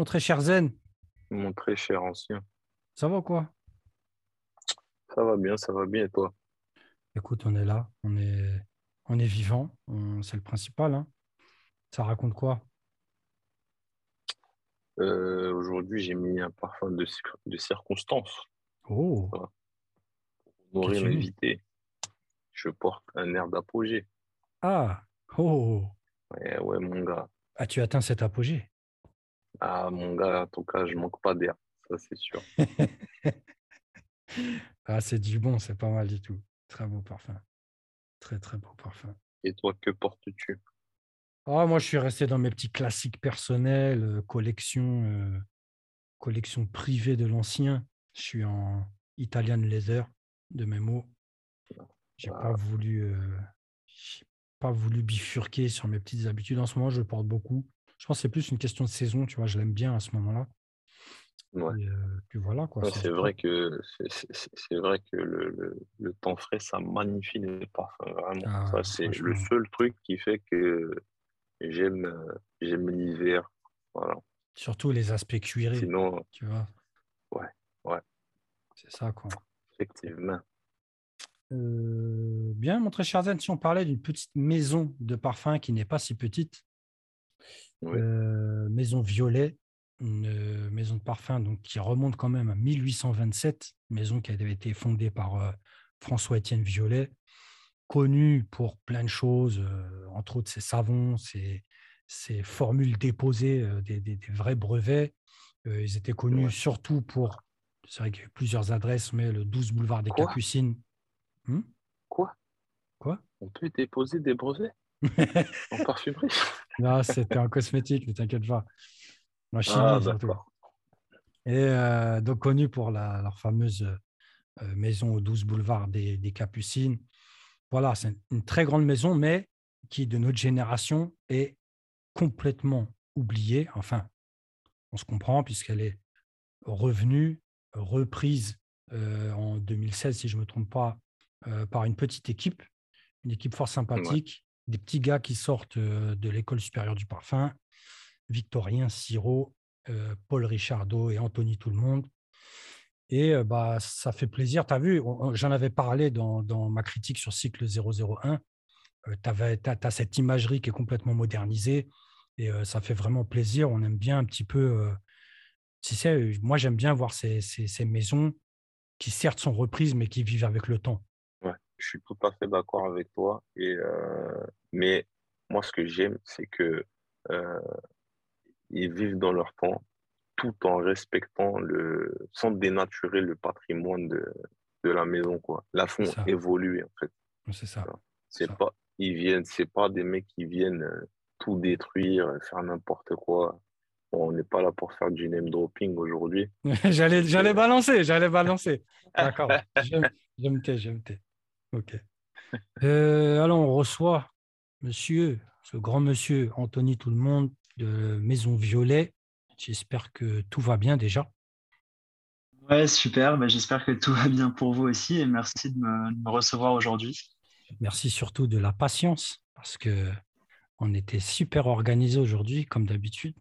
Mon très cher Zen, Mon très cher ancien. ça va quoi? Ça va bien, ça va bien et toi? Écoute, on est là, on est, on est vivant, on- c'est le principal. hein. Ça raconte quoi? Euh, aujourd'hui, j'ai mis un parfum de, cir- de circonstance Oh, pour nourrir l'invité. Je porte un air d'apogée. Ah, oh, Ouais, ouais, mon gars. as-tu atteint cet apogée? Ah, mon gars, en tout cas, je manque pas d'air. Ça, c'est sûr. Ah, c'est du bon, c'est pas mal du tout. Très beau parfum, très très beau parfum. Et toi, que portes-tu? Ah, moi, je suis resté dans mes petits classiques personnels, euh, collection, euh, collection privée de l'ancien. Je suis en Italian Leather de mes mots. J'ai pas Ah, voulu, euh, j'ai pas voulu bifurquer sur mes petites habitudes. En ce moment, je porte beaucoup. Je pense que c'est plus une question de saison, tu vois. Je l'aime bien à ce moment-là. ouais. Et, euh, puis voilà, quoi, Ouais, c'est vrai que c'est vrai que le, le, le temps frais, ça magnifie les parfums, vraiment. Ah, Ça, c'est le seul truc qui fait que j'aime euh, j'aime l'hiver. Voilà. Surtout les aspects cuirés, Sinon, tu vois. ouais, ouais, C'est ça, quoi. effectivement. Euh, bien, mon très cher Zen, si on parlait d'une petite maison de parfum qui n'est pas si petite, Oui, maison Violet, une maison de parfum donc, qui remonte quand même à 1827, maison qui avait été fondée par François-Étienne Violet, connu pour plein de choses, entre autres ses savons, ses, ses formules déposées, des, des- des vrais brevets. Ils étaient connus ouais. surtout pour, c'est vrai qu'il y a eu plusieurs adresses, mais le 12 boulevard des Quoi? Capucines. Hmm Quoi? Quoi? On peut déposer des brevets? En parfumerie? Non, c'était en cosmétique, ne t'inquiète pas. En Ah, chimie surtout. Et euh, donc connu pour la- leur fameuse euh, maison au 12 boulevard des, des Capucines. Voilà, c'est une très grande maison, mais qui, de notre génération, est complètement oubliée. Enfin, on se comprend puisqu'elle est revenue, reprise euh, en 2016, si je ne me trompe pas, par une petite équipe, une équipe fort sympathique, des petits gars qui sortent euh, de l'école supérieure du parfum, Victorien Siro, euh, Paul Richardot et Anthony Tout-le-Monde. Et euh, bah, ça fait plaisir. Tu as vu, j'en avais parlé dans, ma critique sur Cycle 001. tu as, cette imagerie qui est complètement modernisée et euh, ça fait vraiment plaisir. On aime bien un petit peu. euh, euh, moi, j'aime bien voir ces maisons qui, certes, sont reprises, mais qui vivent avec le temps. Je suis tout à fait d'accord avec toi. Et, euh, mais moi, ce que j'aime, c'est que euh, ils vivent dans leur temps tout en respectant le, sans dénaturer le patrimoine de, de la maison, quoi. La font évoluer, en fait. c'est ça, C'est pas, ils viennent, c'est pas des mecs qui viennent euh, tout détruire, euh, faire n'importe quoi. Bon, on n'est pas là pour faire du name dropping aujourd'hui. J'allais, balancer, j'allais balancer. D'accord, je, je me tais, je me tais. OK. Euh, alors, on reçoit monsieur, ce grand monsieur Anthony Tout-le-Monde de Maison Violet. J'espère que tout va bien déjà. Ouais, super. Bah, j'espère que tout va bien pour vous aussi et merci de me, de me recevoir aujourd'hui. Merci surtout de la patience parce que on était super organisé aujourd'hui, comme d'habitude.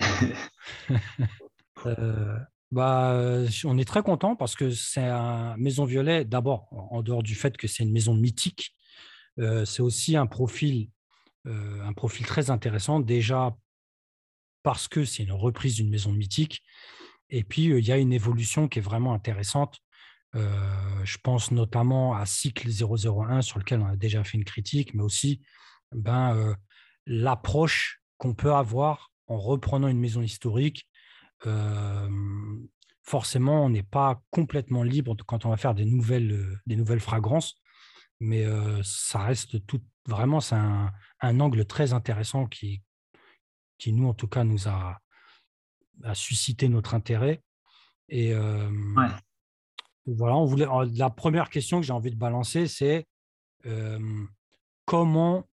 Euh, bah, euh, on est très content parce que c'est un Maison Violet, d'abord, en dehors du fait que c'est une maison mythique, euh, c'est aussi un profil, euh, un profil très intéressant, déjà parce que c'est une reprise d'une maison mythique, et puis il y a une évolution qui est vraiment intéressante. Je pense notamment à Cycle 001, sur lequel on a déjà fait une critique, mais aussi ben, l'approche qu'on peut avoir en reprenant une maison historique forcément, on n'est pas complètement libre quand on va faire des nouvelles, des nouvelles fragrances, mais ça reste tout, vraiment, c'est un, un angle très intéressant qui, qui, nous, en tout cas, nous a, a suscité notre intérêt. Et euh, Ouais. voilà, on voulait, la première question que j'ai envie de balancer, c'est euh, comment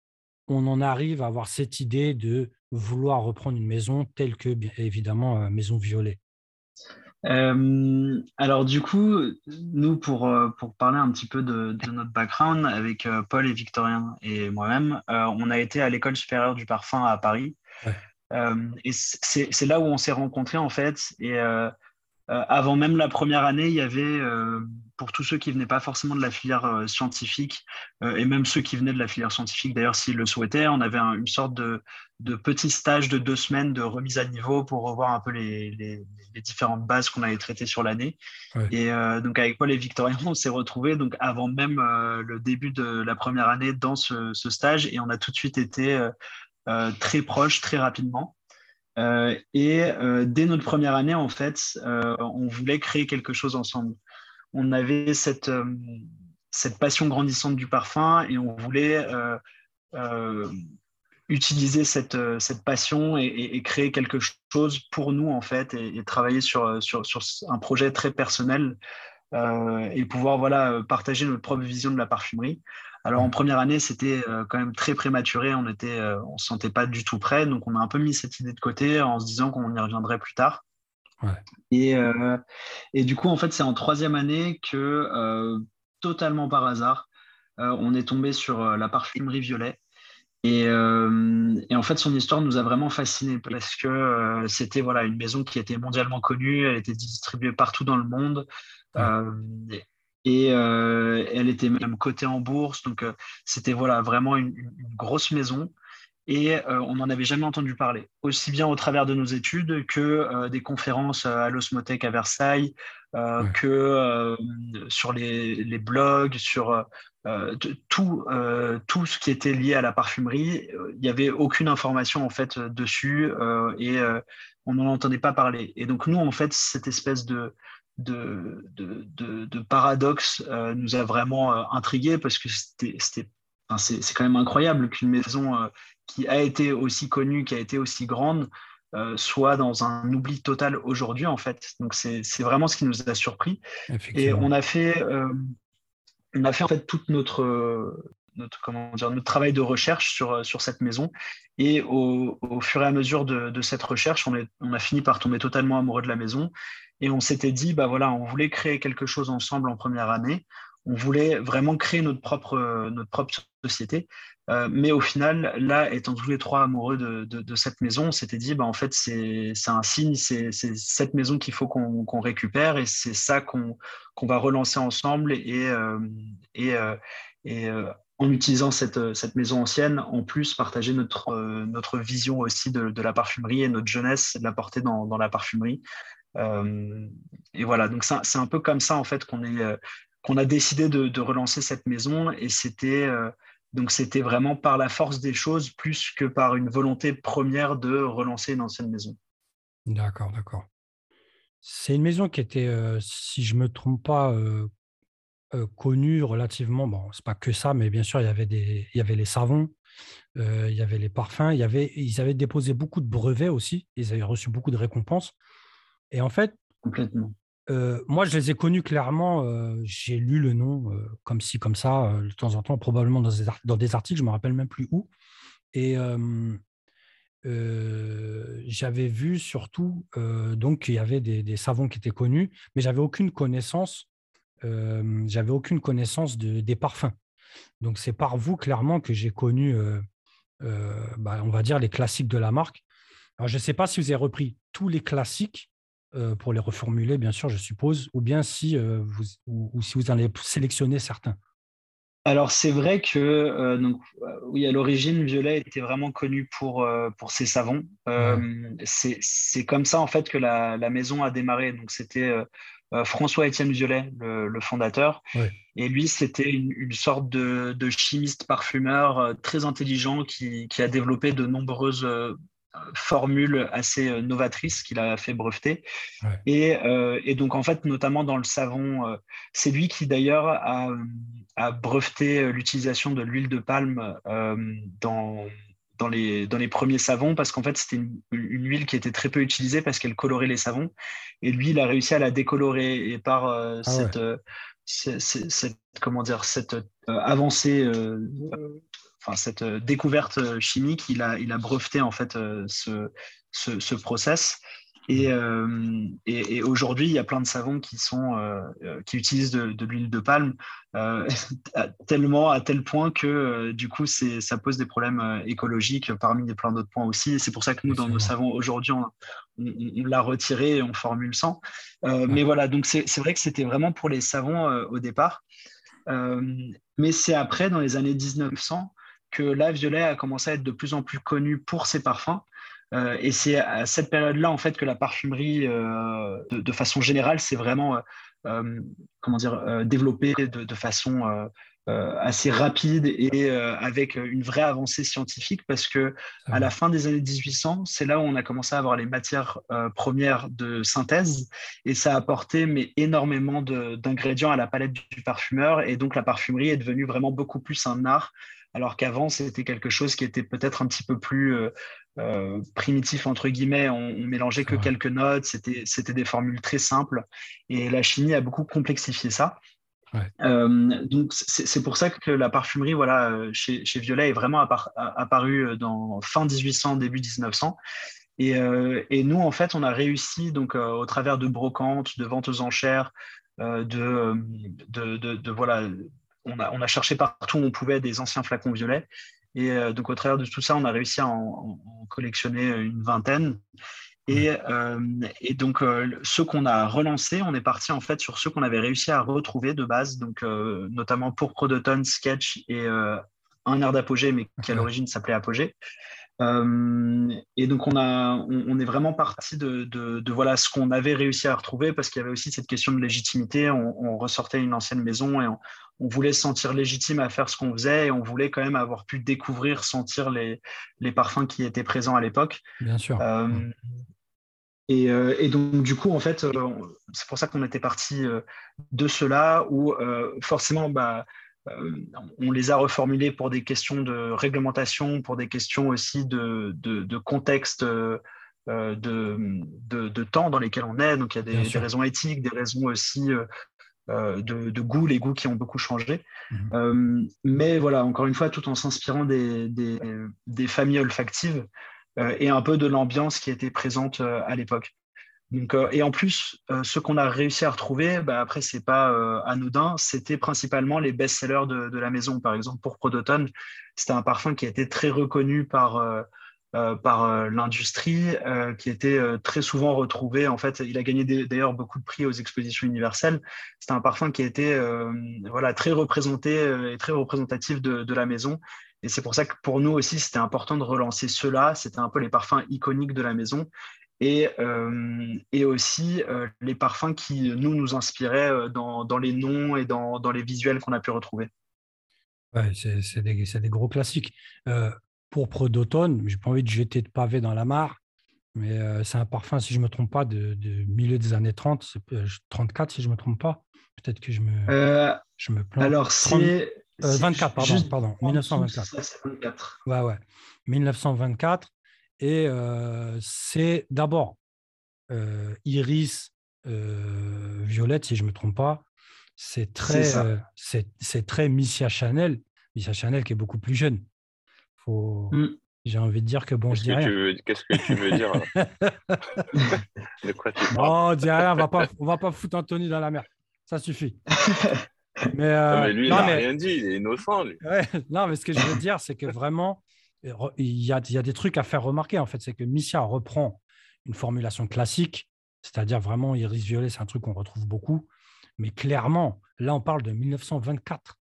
on en arrive à avoir cette idée de vouloir reprendre une maison telle que, évidemment, euh, Maison Violet. Euh, alors du coup, nous, pour, euh, pour parler un petit peu de, de notre background avec euh, Paul et Victorien et moi-même, euh, on a été à l'école supérieure du parfum à Paris. Ouais. et c'est là où on s'est rencontrés en fait. Et avant même la première année, il y avait, euh, pour tous ceux qui venaient pas forcément de la filière euh, scientifique, et même ceux qui venaient de la filière scientifique, d'ailleurs, s'ils le souhaitaient, on avait une sorte de, de, petit stage de deux semaines de remise à niveau pour revoir un peu les, les, différentes bases qu'on avait traitées sur l'année. Et donc, avec Paul et Victorien, on s'est retrouvés donc, avant même le début de la première année dans ce, ce, stage, et on a tout de suite été très proches, très rapidement. Euh, et euh, dès notre première année, en fait, euh, on voulait créer quelque chose ensemble. On avait cette, cette passion grandissante du parfum et on voulait utiliser cette, cette passion et, créer quelque chose pour nous, en fait, et, travailler sur, sur, sur, un projet très personnel et pouvoir voilà, partager notre propre vision de la parfumerie. Alors en première année, c'était euh, quand même très prématuré, on était, euh, on se sentait pas du tout prêt, donc on a un peu mis cette idée de côté en se disant qu'on y reviendrait plus tard. Et, euh, et, du coup, en fait, c'est en troisième année que, totalement par hasard, on est tombé sur la parfumerie Violet. Et, et, en fait, son histoire nous a vraiment fascinés parce que c'était voilà, une maison qui était mondialement connue, elle était distribuée partout dans le monde. Et euh, elle était même cotée en bourse. Donc, euh, c'était voilà, vraiment une, grosse maison. Et euh, on n'en avait jamais entendu parler, aussi bien au travers de nos études que des conférences à l'Osmotech à Versailles, que sur les, les, blogs, sur tout, tout ce qui était lié à la parfumerie. Il n'y avait aucune information en fait dessus et on n'en entendait pas parler. Et donc nous, en fait, cette espèce de, de, de, paradoxe euh, nous a vraiment euh, intrigués parce que c'était, c'est, quand même incroyable qu'une maison euh, qui a été aussi connue, qui a été aussi grande, soit dans un oubli total aujourd'hui en fait. Donc c'est, vraiment ce qui nous a surpris. Et on a fait, on a fait en fait toute notre notre, travail de recherche sur, sur cette maison. Et au, fur et à mesure de, cette recherche, on, a fini par tomber totalement amoureux de la maison. Et on s'était dit, bah voilà, on voulait créer quelque chose ensemble en première année. On voulait vraiment créer notre propre, société. Euh, mais au final, là, étant tous les trois amoureux de, cette maison, on s'était dit, bah, en fait, c'est un signe, c'est cette maison qu'il faut qu'on récupère et c'est ça qu'on va relancer ensemble et, euh, euh, en utilisant cette, cette, maison ancienne, en plus, partager notre, notre vision aussi de, la parfumerie et notre jeunesse, de la porter dans, la parfumerie. Euh, et voilà, donc c'est un peu comme ça en fait qu'on est euh, qu'on a décidé de, relancer cette maison et c'était euh, donc c'était vraiment par la force des choses plus que par une volonté première de relancer une ancienne maison. D'accord, d'accord. C'est une maison qui était, si je me trompe pas, connue relativement. Bon, c'est pas que ça, mais bien sûr il y avait des, il y avait les savons, il y avait les parfums, il y avait, ils avaient déposé beaucoup de brevets aussi. Ils avaient reçu beaucoup de récompenses. Et en fait, complètement. Euh, moi, je les ai connus clairement. Euh, j'ai lu le nom euh, comme ci, comme ça, de temps en temps, probablement dans des, dans des articles, je ne me rappelle même plus où. Et j'avais vu surtout donc qu'il y avait des, des, savons qui étaient connus, mais j'avais aucune connaissance. J'avais aucune connaissance de, des parfums. Donc c'est par vous clairement que j'ai connu, bah, on va dire les classiques de la marque. Alors je ne sais pas si vous avez repris tous les classiques euh, pour les reformuler, bien sûr, je suppose, ou bien si, euh, vous, ou, si vous en avez sélectionné certains. Alors c'est vrai que euh, donc, oui, à l'origine, Violet était vraiment connu pour, pour ses savons. C'est comme ça en fait que la, la maison a démarré. Donc c'était François-Étienne Violet, le, fondateur. Et lui, c'était une, une, sorte de, de, chimiste parfumeur très intelligent qui, qui, a développé de nombreuses formule assez euh, novatrice qu'il a fait breveter. Et, euh, et, donc, en fait, notamment dans le savon, euh, c'est lui qui d'ailleurs a, a, breveté l'utilisation de l'huile de palme dans, dans, les, dans les premiers savons, parce qu'en fait, c'était une, une, huile qui était très peu utilisée parce qu'elle colorait les savons. Et lui, il a réussi à la décolorer. Et par ah cette, cette, comment dire, cette avancée enfin, cette euh, découverte euh, chimique, il a, il a breveté en fait euh, ce, ce, process. Euh, et, et, aujourd'hui, il y a plein de savons qui, sont, euh, euh, qui utilisent de, l'huile de palme, tellement à tel point que du coup, ça pose des problèmes écologiques parmi des plein d'autres points aussi. C'est pour ça que nous, dans nos savons, aujourd'hui, on, l'a retiré et on formule sans. Mais voilà, donc c'est vrai que c'était vraiment pour les savons au départ. mais c'est après, dans les années 1900, que la Violet a commencé à être de plus en plus connue pour ses parfums. Euh, et c'est à cette période-là, en fait, que la parfumerie, euh, de, façon générale, s'est vraiment, euh, comment dire, développée de, façon assez rapide et avec une vraie avancée scientifique, parce que à la fin des années 1800, c'est là où on a commencé à avoir les matières premières de synthèse, et ça a apporté mais énormément d'ingrédients à la palette du parfumeur, et donc la parfumerie est devenue vraiment beaucoup plus un art alors qu'avant, c'était quelque chose qui était peut-être un petit peu plus euh, euh, primitif, entre guillemets. On, mélangeait que quelques notes, c'était des formules très simples. Et la chimie a beaucoup complexifié ça. Euh, donc c'est pour ça que la parfumerie voilà, chez, Violet est vraiment apparue dans fin 1800, début 1900. Et, et, nous, en fait, on a réussi, donc, au travers de brocantes, de ventes aux enchères, de, de, de, voilà, on a, cherché partout où on pouvait des anciens flacons violets. Et euh, donc, au travers de tout ça, on a réussi à en, collectionner une vingtaine. Et, euh, donc, euh, ceux qu'on a relancés, on est parti en fait sur ceux qu'on avait réussi à retrouver de base, donc notamment pour Prodoton, Sketch et un air d'apogée, mais qui à l'origine s'appelait Apogée. Et donc, on, a, on, est vraiment parti de, voilà ce qu'on avait réussi à retrouver parce qu'il y avait aussi cette question de légitimité. On, on ressortait une ancienne maison et on, on voulait se sentir légitime à faire ce qu'on faisait et on voulait quand même avoir pu découvrir, sentir les, les parfums qui étaient présents à l'époque. Bien sûr. Euh, euh, et, donc, du coup, en fait, euh, c'est pour ça qu'on était parti de cela où forcément, bah, on les a reformulés pour des questions de réglementation, pour des questions aussi de, de, contexte. De, de, temps dans lesquels on est. Donc, il y a des, des raisons éthiques, des raisons aussi euh, de, goût, les goûts qui ont beaucoup changé. Mhm. Euh, mais voilà, encore une fois, tout en s'inspirant des, des, familles olfactives euh, et un peu de l'ambiance qui était présente à l'époque. Donc, et en plus, ce qu'on a réussi à retrouver, bah, après, c'est pas anodin, c'était principalement les best-sellers de, de, la maison. Par exemple, pour Prodoton, c'était un parfum qui a été très reconnu par euh, par euh, l'industrie, euh, qui était très souvent retrouvé. En fait, il a gagné d'ailleurs beaucoup de prix aux expositions universelles. C'était un parfum qui a été voilà, très représenté et très représentatif de, la maison. Et c'est pour ça que pour nous aussi, c'était important de relancer cela. C'était un peu les parfums iconiques de la maison. Et, et aussi les parfums qui nous, nous inspiraient dans, dans les noms et dans, dans les visuels qu'on a pu retrouver. Ouais, c'est des, des, gros classiques pourpre d'automne. J'ai pas envie de jeter de pavé dans la mare, mais euh, c'est un parfum, si je ne me trompe pas, de, milieu des années 30, 34 si je ne me trompe pas. Peut-être que je me, euh, je me plante. Alors, c'est. 24, euh, pardon, pardon 1924. ouais, ouais. 1924. Et c'est d'abord iris violette, si je ne me trompe pas. C'est très, c'est très Missia Chanel. Missia Chanel qui est beaucoup plus jeune. Mm. J'ai envie de dire que bon, je dis rien. Qu'est-ce que tu veux dire De quoi tu parles? Dis rien, on va pas, on va pas foutre Anthony dans la mer. Ça suffit. mais, euh, lui, il n'a rien dit, il est innocent. non, mais ce que je veux dire, c'est que vraiment, il y, a, il y a des trucs à faire remarquer. En fait, c'est que Missia reprend une formulation classique, c'est-à-dire vraiment iris violet, c'est un truc qu'on retrouve beaucoup. Mais clairement, là, on parle de 1924.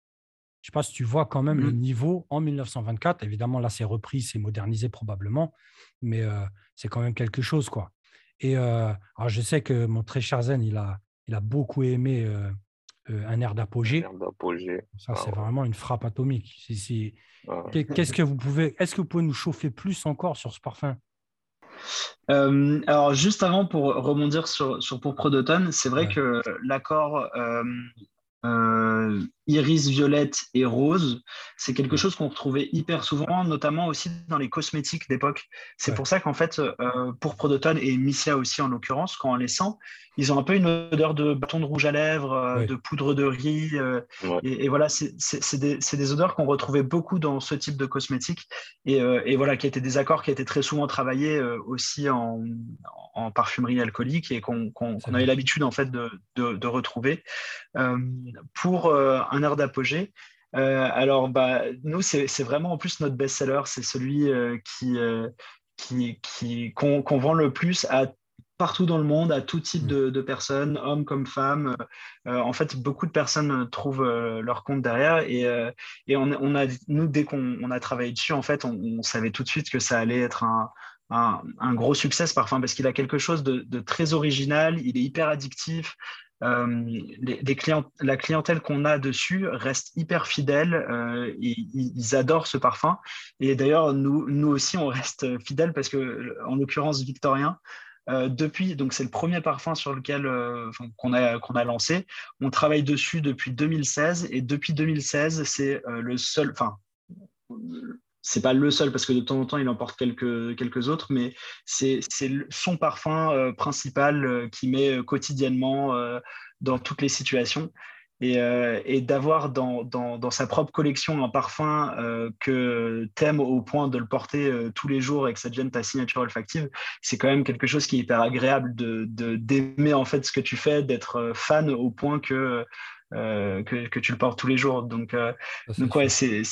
Je ne sais pas si tu vois quand même le mmh. niveau en 1924. Évidemment, là, c'est repris, c'est modernisé probablement, mais euh, c'est quand même quelque chose. quoi. Et euh, alors je sais que mon très cher Zen, il a, il a beaucoup aimé euh, un air d'apogée. Ça, c'est ah vraiment une frappe atomique. Ah qu'est-ce que vous pouvez, est-ce que vous pouvez nous chauffer plus encore sur ce parfum? Alors, juste avant, pour rebondir sur, sur Pourpre d'automne, c'est vrai que l'accord iris, violette et rose. C'est quelque chose qu'on retrouvait hyper souvent, notamment aussi dans les cosmétiques d'époque. C'est pour ça qu'en fait, euh, pour Prodotone et Missia aussi en l'occurrence, quand on les sent, ils ont un peu une odeur de bâton de rouge à lèvres, euh, de poudre de riz. Euh, et, voilà, c'est des, odeurs qu'on retrouvait beaucoup dans ce type de cosmétiques. Et, voilà, qui étaient des accords qui étaient très souvent travaillés aussi en, parfumerie alcoolique et qu'on avait l'habitude en fait de, de retrouver. Pour un air d'apogée, euh, alors, bah, nous, c'est vraiment en plus notre best-seller. C'est celui euh, qui, euh, qui, qu'on vend le plus à partout dans le monde, à tout type mm. de, personnes, hommes comme femmes. en fait, beaucoup de personnes trouvent leur compte derrière. Et, et on, a, nous, dès qu'on a travaillé dessus, en fait, on, savait tout de suite que ça allait être un, un, gros succès ce parfum parce qu'il a quelque chose de, de, très original, il est hyper addictif, euh, les, clients, la clientèle qu'on a dessus reste hyper fidèle. Euh, ils, adorent ce parfum. Et d'ailleurs, nous, nous aussi, on reste fidèles parce que, en l'occurrence, Victorien, euh, depuis, donc c'est le premier parfum sur lequel qu'on a qu'on a lancé. On travaille dessus depuis 2016 et depuis 2016, c'est le seul, enfin c'est pas le seul parce que de temps en temps il emporte quelques, quelques autres, mais c'est son parfum euh, principal euh, qui met euh, quotidiennement dans toutes les situations. Et, et d'avoir dans, dans, dans, sa propre collection un parfum que t'aimes au point de le porter tous les jours et que ça devienne ta signature olfactive, c'est quand même quelque chose qui est hyper agréable de d'aimer en fait ce que tu fais, d'être fan au point que euh, que, que, tu le portes tous les jours. Donc, euh, donc ouais, c'est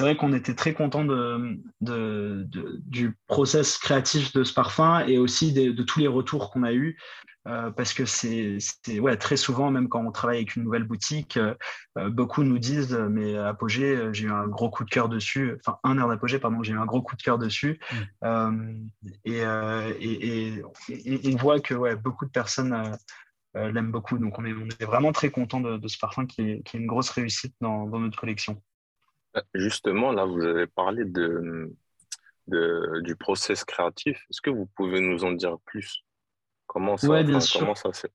vrai qu'on était très content de, de, du process créatif de ce parfum et aussi de, tous les retours qu'on a eus. Euh, parce que c'est ouais, très souvent, même quand on travaille avec une nouvelle boutique, beaucoup nous disent Mais Apogée, j'ai eu un gros coup de cœur dessus, enfin, un heure d'Apogée, pardon, j'ai eu un gros coup de cœur dessus. Mmh. et, et, voit que ouais, beaucoup de personnes euh, l'aime beaucoup. Donc on est, vraiment très content de, ce parfum qui est, une grosse réussite dans, notre collection. Euh, justement, là, vous avez parlé de, du process créatif. Est-ce que vous pouvez nous en dire plus? Comment ça, ouais, comment ça s'est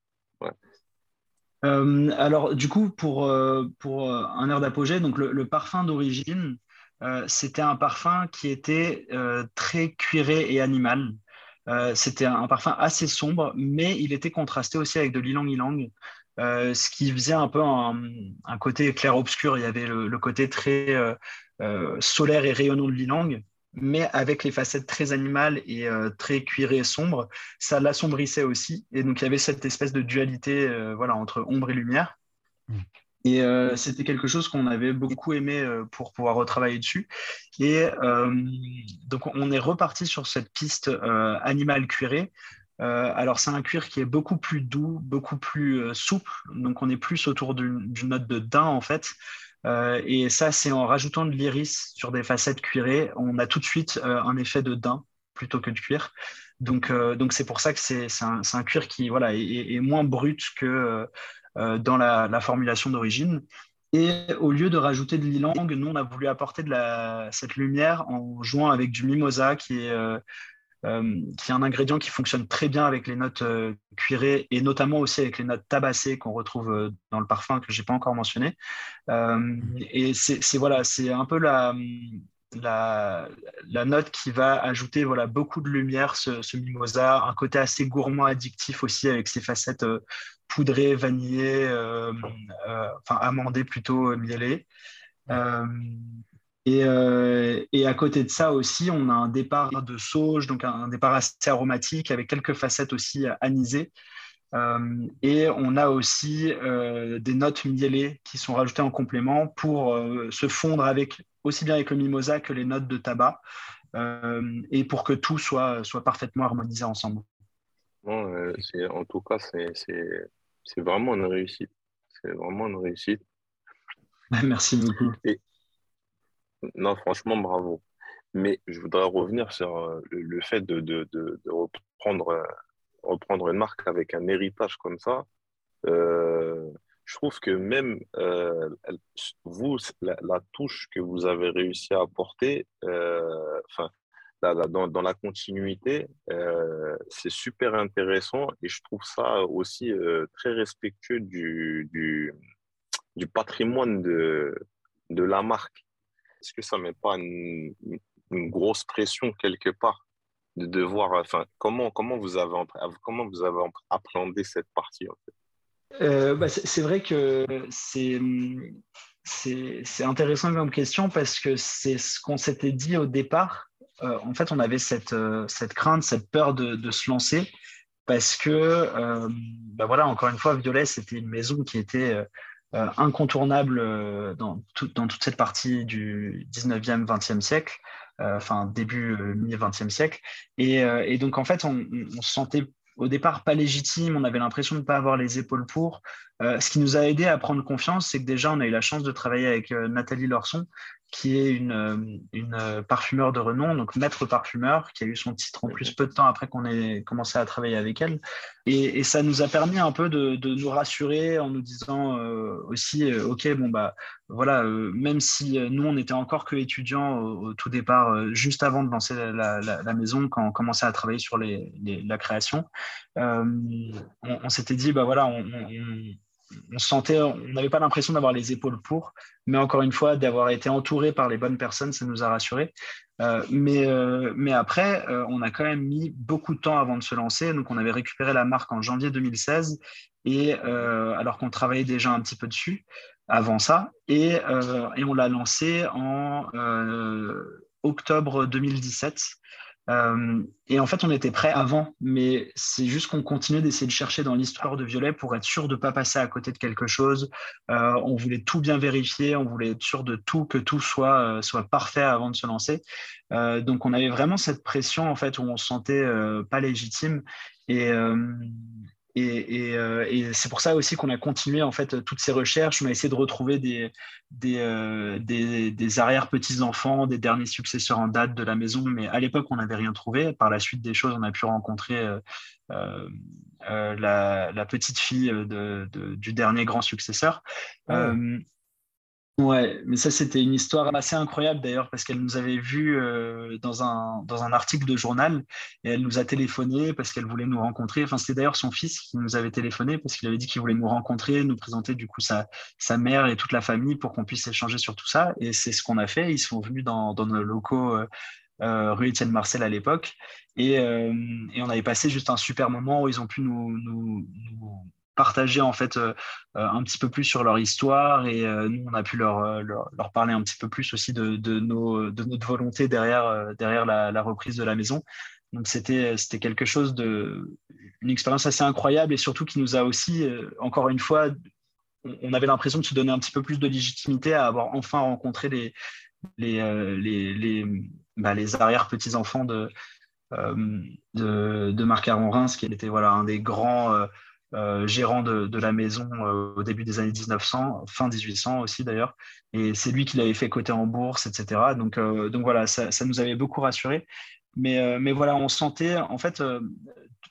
euh, alors, du coup, pour, pour un air d'apogée, donc le, parfum d'origine, c'était un parfum qui était très cuiré et animal. Euh, c'était un parfum assez sombre, mais il était contrasté aussi avec de l'ilang-ilang, euh, ce qui faisait un peu un, côté clair-obscur. Il y avait le, côté très euh, solaire et rayonnant de l'ilang, mais avec les facettes très animales et très cuirées et sombres, ça l'assombrissait aussi. Et donc, il y avait cette espèce de dualité voilà, entre ombre et lumière. Mm. Et euh, c'était quelque chose qu'on avait beaucoup aimé euh, pour pouvoir retravailler dessus. Et euh, donc, on est reparti sur cette piste animal cuiré. alors, c'est un cuir qui est beaucoup plus doux, beaucoup plus souple. Donc, on est plus autour d'une note de daim, en fait. et ça, c'est en rajoutant de l'iris sur des facettes cuirées, on a tout de suite un effet de daim plutôt que de cuir. Donc, donc c'est pour ça que c'est un, un, cuir qui voilà, est, moins brut que dans la, formulation d'origine. Et au lieu de rajouter de l'ilang, nous, on a voulu apporter de la, cette lumière en jouant avec du mimosa, qui est, euh, euh, qui est un ingrédient qui fonctionne très bien avec les notes cuirées et notamment aussi avec les notes tabassées qu'on retrouve dans le parfum que je n'ai pas encore mentionné. et c'est voilà, c'est un peu la, la, la, note qui va ajouter voilà, beaucoup de lumière, ce, mimosa, un côté assez gourmand, addictif aussi, avec ses facettes euh, poudrées, vanillées, euh, euh, enfin amandées plutôt, mielées. Et, et, à côté de ça aussi, on a un départ de sauge, donc un, départ assez aromatique avec quelques facettes aussi anisées. Et on a aussi des notes mielées qui sont rajoutées en complément pour se fondre avec aussi bien avec le mimosa que les notes de tabac, euh, et pour que tout soit, soit parfaitement harmonisé ensemble. Euh, en tout cas, c'est vraiment une réussite. C'est vraiment une réussite. Merci beaucoup. non, franchement, bravo. Mais je voudrais revenir sur euh, le, fait de, de, de, reprendre, reprendre une marque avec un héritage comme ça je trouve que même euh, vous, la, touche que vous avez réussi à apporter, euh, dans, la continuité, euh, c'est super intéressant et je trouve ça aussi très respectueux du, du, du patrimoine de, de la marque. Est-ce que ça ne met pas une, grosse pression quelque part? De devoir, enfin, comment, comment, vous avez, comment vous avez appréhendé cette partie en fait? Euh, bah, c'est vrai que c'est intéressant comme question parce que c'est ce qu'on s'était dit au départ. Euh, en fait, on avait cette, euh, cette crainte, cette peur de, de se lancer parce que, bah voilà, encore une fois, Violet, c'était une maison qui était incontournable dans, dans, toute cette partie du 19e, 20e siècle, enfin début mi-20e siècle. Et, et, donc, en fait, on, on se sentait au départ pas légitime, on avait l'impression de ne pas avoir les épaules pour. Euh, ce qui nous a aidé à prendre confiance, c'est que déjà, on a eu la chance de travailler avec euh, Nathalie Lorson, qui est une, euh, une parfumeur de renom, donc maître parfumeur, qui a eu son titre en plus peu de temps après qu'on ait commencé à travailler avec elle. Et, ça nous a permis un peu de, de nous rassurer en nous disant aussi, OK, bon, bah voilà, même si nous, on n'était encore que étudiants au, tout départ, juste avant de lancer la, la, maison, quand on commençait à travailler sur les, la création, on, s'était dit, bah voilà, on on sentait, on n'avait pas l'impression d'avoir les épaules pour, mais encore une fois, d'avoir été entouré par les bonnes personnes, ça nous a rassurés. Euh, mais, euh, mais après, euh, on a quand même mis beaucoup de temps avant de se lancer. Donc, on avait récupéré la marque en janvier 2016, et alors qu'on travaillait déjà un petit peu dessus avant ça, et, et on l'a lancé en octobre 2017. Euh, et en fait, on était prêt avant, mais c'est juste qu'on continuait d'essayer de chercher dans l'histoire de Violet pour être sûr de ne pas passer à côté de quelque chose. Euh, on voulait tout bien vérifier, on voulait être sûr de tout, que tout soit, euh, soit parfait avant de se lancer. donc, on avait vraiment cette pression en fait où on se sentait pas légitime. Et, euh, et, c'est pour ça aussi qu'on a continué en fait toutes ces recherches. On a essayé de retrouver des, des, euh, des, arrière-petits-enfants, des derniers successeurs en date de la maison, mais à l'époque, on n'avait rien trouvé. Par la suite des choses, on a pu rencontrer euh, la, petite fille de, du dernier grand successeur. Ah Ouais, mais ça, c'était une histoire assez incroyable d'ailleurs, parce qu'elle nous avait vus euh, dans, un, dans un article de journal et elle nous a téléphoné parce qu'elle voulait nous rencontrer. Enfin, c'était d'ailleurs son fils qui nous avait téléphoné parce qu'il avait dit qu'il voulait nous rencontrer, nous présenter du coup sa, sa mère et toute la famille pour qu'on puisse échanger sur tout ça. Et c'est ce qu'on a fait. Ils sont venus dans, dans nos locaux. Euh, euh rue Étienne Marcel à l'époque. Et, et, on avait passé juste un super moment où ils ont pu nous, nous, nous partager en fait euh, euh, un petit peu plus sur leur histoire et euh, nous on a pu leur, leur, parler un petit peu plus aussi de, de, nos, de notre volonté derrière, derrière la, reprise de la maison. Donc c'était quelque chose de une expérience assez incroyable et surtout qui nous a aussi encore une fois on avait l'impression de se donner un petit peu plus de légitimité à avoir enfin rencontré les les les, les, bah, les arrière petits enfants de de, de Marc Aron Reims qui était voilà un des grands euh, gérant de, la maison euh, au début des années 1900, fin 1800 aussi d'ailleurs. Et c'est lui qui l'avait fait coter en bourse, etc. Donc, euh, donc voilà, ça, nous avait beaucoup rassuré. Mais, mais voilà, on sentait, en fait,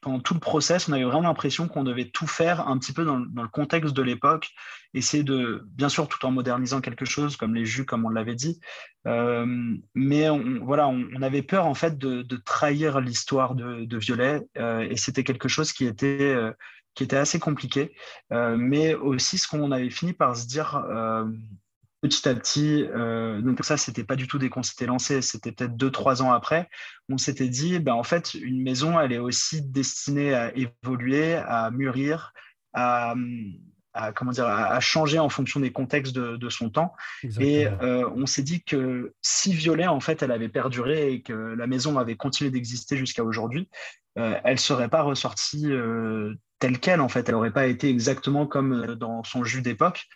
pendant tout le process, on avait vraiment l'impression qu'on devait tout faire un petit peu dans, le contexte de l'époque, essayer de, bien sûr, tout en modernisant quelque chose, comme les jus, comme on l'avait dit. mais voilà, on, avait peur, en fait, de, trahir l'histoire de, Violet. et c'était quelque chose qui était qui était assez compliqué, euh, mais aussi ce qu'on avait fini par se dire euh, petit à petit, euh, donc ça, c'était pas du tout dès qu'on s'était lancé, c'était peut-être deux, trois ans après, on s'était dit, ben, en fait, une maison, elle est aussi destinée à évoluer, à mûrir, à, comment dire, à, changer en fonction des contextes de, son temps. Et on s'est dit que si Violet, en fait, elle avait perduré et que la maison avait continué d'exister jusqu'à aujourd'hui, elle ne serait pas ressortie telle qu'elle, en fait. Elle n'aurait pas été exactement comme euh, dans son jus d'époque.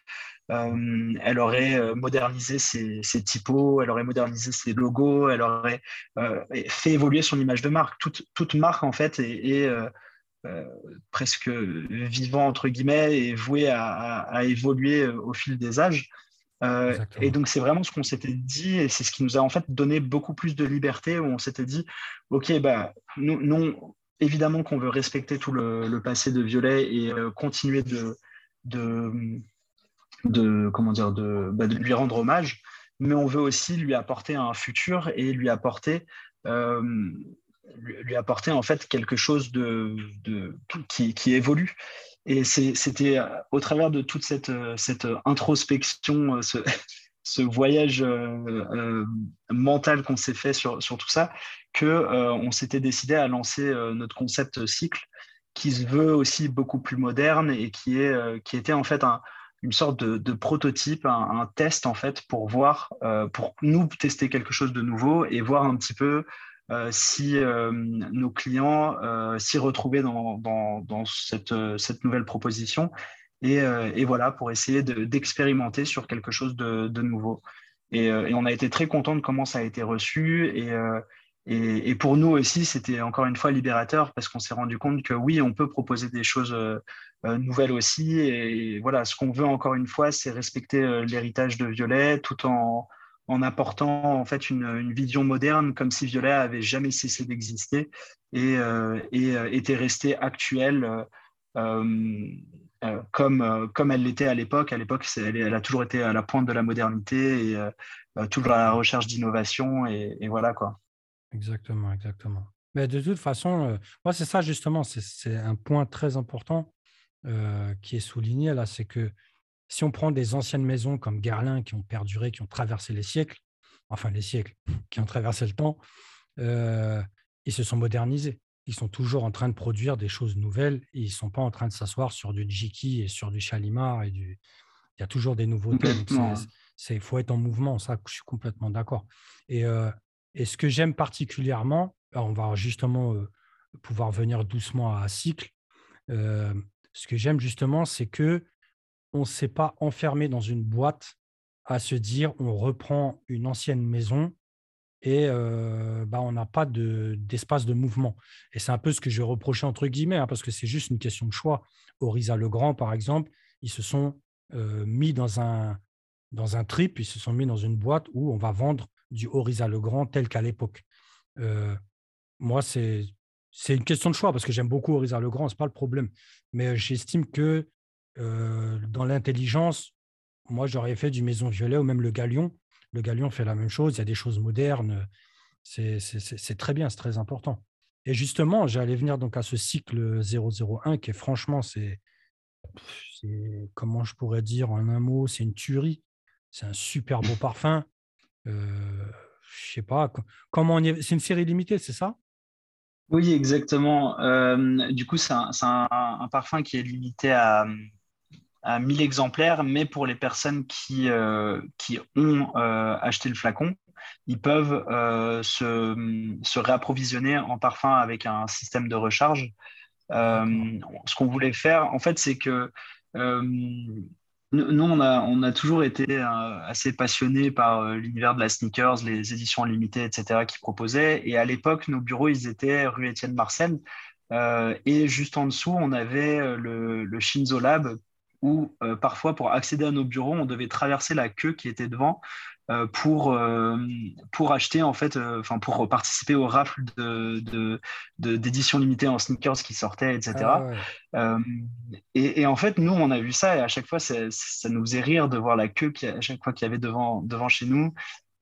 Euh, elle aurait euh, modernisé ses, typos, elle aurait modernisé ses logos, elle aurait fait évoluer son image de marque. Toute, marque, en fait, est, presque vivant, entre guillemets, et vouée à, évoluer au fil des âges. et donc, c'est vraiment ce qu'on s'était dit, et c'est ce qui nous a en fait donné beaucoup plus de liberté, où on s'était dit, OK, bah, nous, nous évidemment qu'on veut respecter tout le, passé de Violet et euh, continuer de, de, comment dire, bah, de, lui rendre hommage, mais on veut aussi lui apporter un futur et lui apporter, euh, lui apporter en fait quelque chose de, qui, évolue. Et c'était au travers de toute cette, cette introspection, ce, ce voyage mental qu'on s'est fait sur, sur, tout ça, que on s'était décidé à lancer notre concept cycle, qui se veut aussi beaucoup plus moderne et qui, est, qui était en fait un, une sorte de, prototype, un, test en fait pour voir, euh, pour nous tester quelque chose de nouveau et voir un petit peu euh, si euh, nos clients s'y retrouvaient dans, cette, nouvelle proposition. Et, voilà, pour essayer d'expérimenter sur quelque chose de, nouveau. Et, on a été très content de comment ça a été reçu. Et, pour nous aussi, c'était encore une fois libérateur parce qu'on s'est rendu compte que oui, on peut proposer des choses euh, euh, nouvelles aussi. Et voilà, ce qu'on veut encore une fois, c'est respecter euh, l'héritage de Violet tout en, en apportant en fait une, vision moderne, comme si Violet avait jamais cessé d'exister et, et, était resté actuelle. comme, comme elle l'était à l'époque. À l'époque, elle, a toujours été à la pointe de la modernité et toujours à la recherche d'innovation. Et, voilà quoi. Exactement, exactement. Mais de toute façon, euh, moi, c'est ça justement, c'est un point très important euh, qui est souligné là, c'est que si on prend des anciennes maisons comme Guerlain qui ont perduré, qui ont traversé les siècles, enfin les siècles, qui ont traversé le temps, euh, ils se sont modernisés. Ils sont toujours en train de produire des choses nouvelles et ils ne sont pas en train de s'asseoir sur du Jiki et sur du Chalimar et du. Il y a toujours des nouveautés. Il faut être en mouvement, ça, je suis complètement d'accord. Et, et ce que j'aime particulièrement, on va justement pouvoir venir doucement à cycle. ce que j'aime justement, c'est que on ne s'est pas enfermé dans une boîte à se dire on reprend une ancienne maison et bah, on n'a pas d'espace de, mouvement. Et c'est un peu ce que je reprochais entre guillemets, hein, parce que c'est juste une question de choix. Orisa Legrand, par exemple, ils se sont mis dans un, dans un trip, ils se sont mis dans une boîte où on va vendre du Orisa le Grand tel qu'à l'époque. Moi, c'est une question de choix parce que j'aime beaucoup Orisa le Grand, ce n'est pas le problème. Mais j'estime que euh, dans l'intelligence, moi, j'aurais fait du Maison Violet ou même le Galion. Le Galion fait la même chose, il y a des choses modernes. C'est très bien, c'est très important. Et justement, j'allais venir donc à ce cycle 001 qui est franchement, c'est comment je pourrais dire en un mot, c'est une tuerie. C'est un super beau parfum. Euh, je sais pas, comment on C'est une série limitée, c'est ça? Oui, exactement. Euh, du coup, c'est un, parfum qui est limité à, à 1000 exemplaires, mais pour les personnes qui, euh, qui ont acheté le flacon, ils peuvent se, se, réapprovisionner en parfum avec un système de recharge. ce qu'on voulait faire, en fait, c'est que nous, on a, on a toujours été euh, assez passionnés par euh, l'univers de la sneakers, les éditions limitées, etc., qui proposaient. Et à l'époque, nos bureaux, ils étaient rue Étienne Marcel. Euh, et juste en dessous, on avait le, le Shinzo Lab, où parfois, pour accéder à nos bureaux, on devait traverser la queue qui était devant euh, pour, euh, pour acheter, en fait, euh, enfin, pour participer au rafle de, d'éditions limitées en sneakers qui sortaient, etc. Ah et, en fait, nous, on a vu ça et à chaque fois, ça, nous faisait rire de voir la queue qui, à chaque fois qu'il y avait devant, devant chez nous.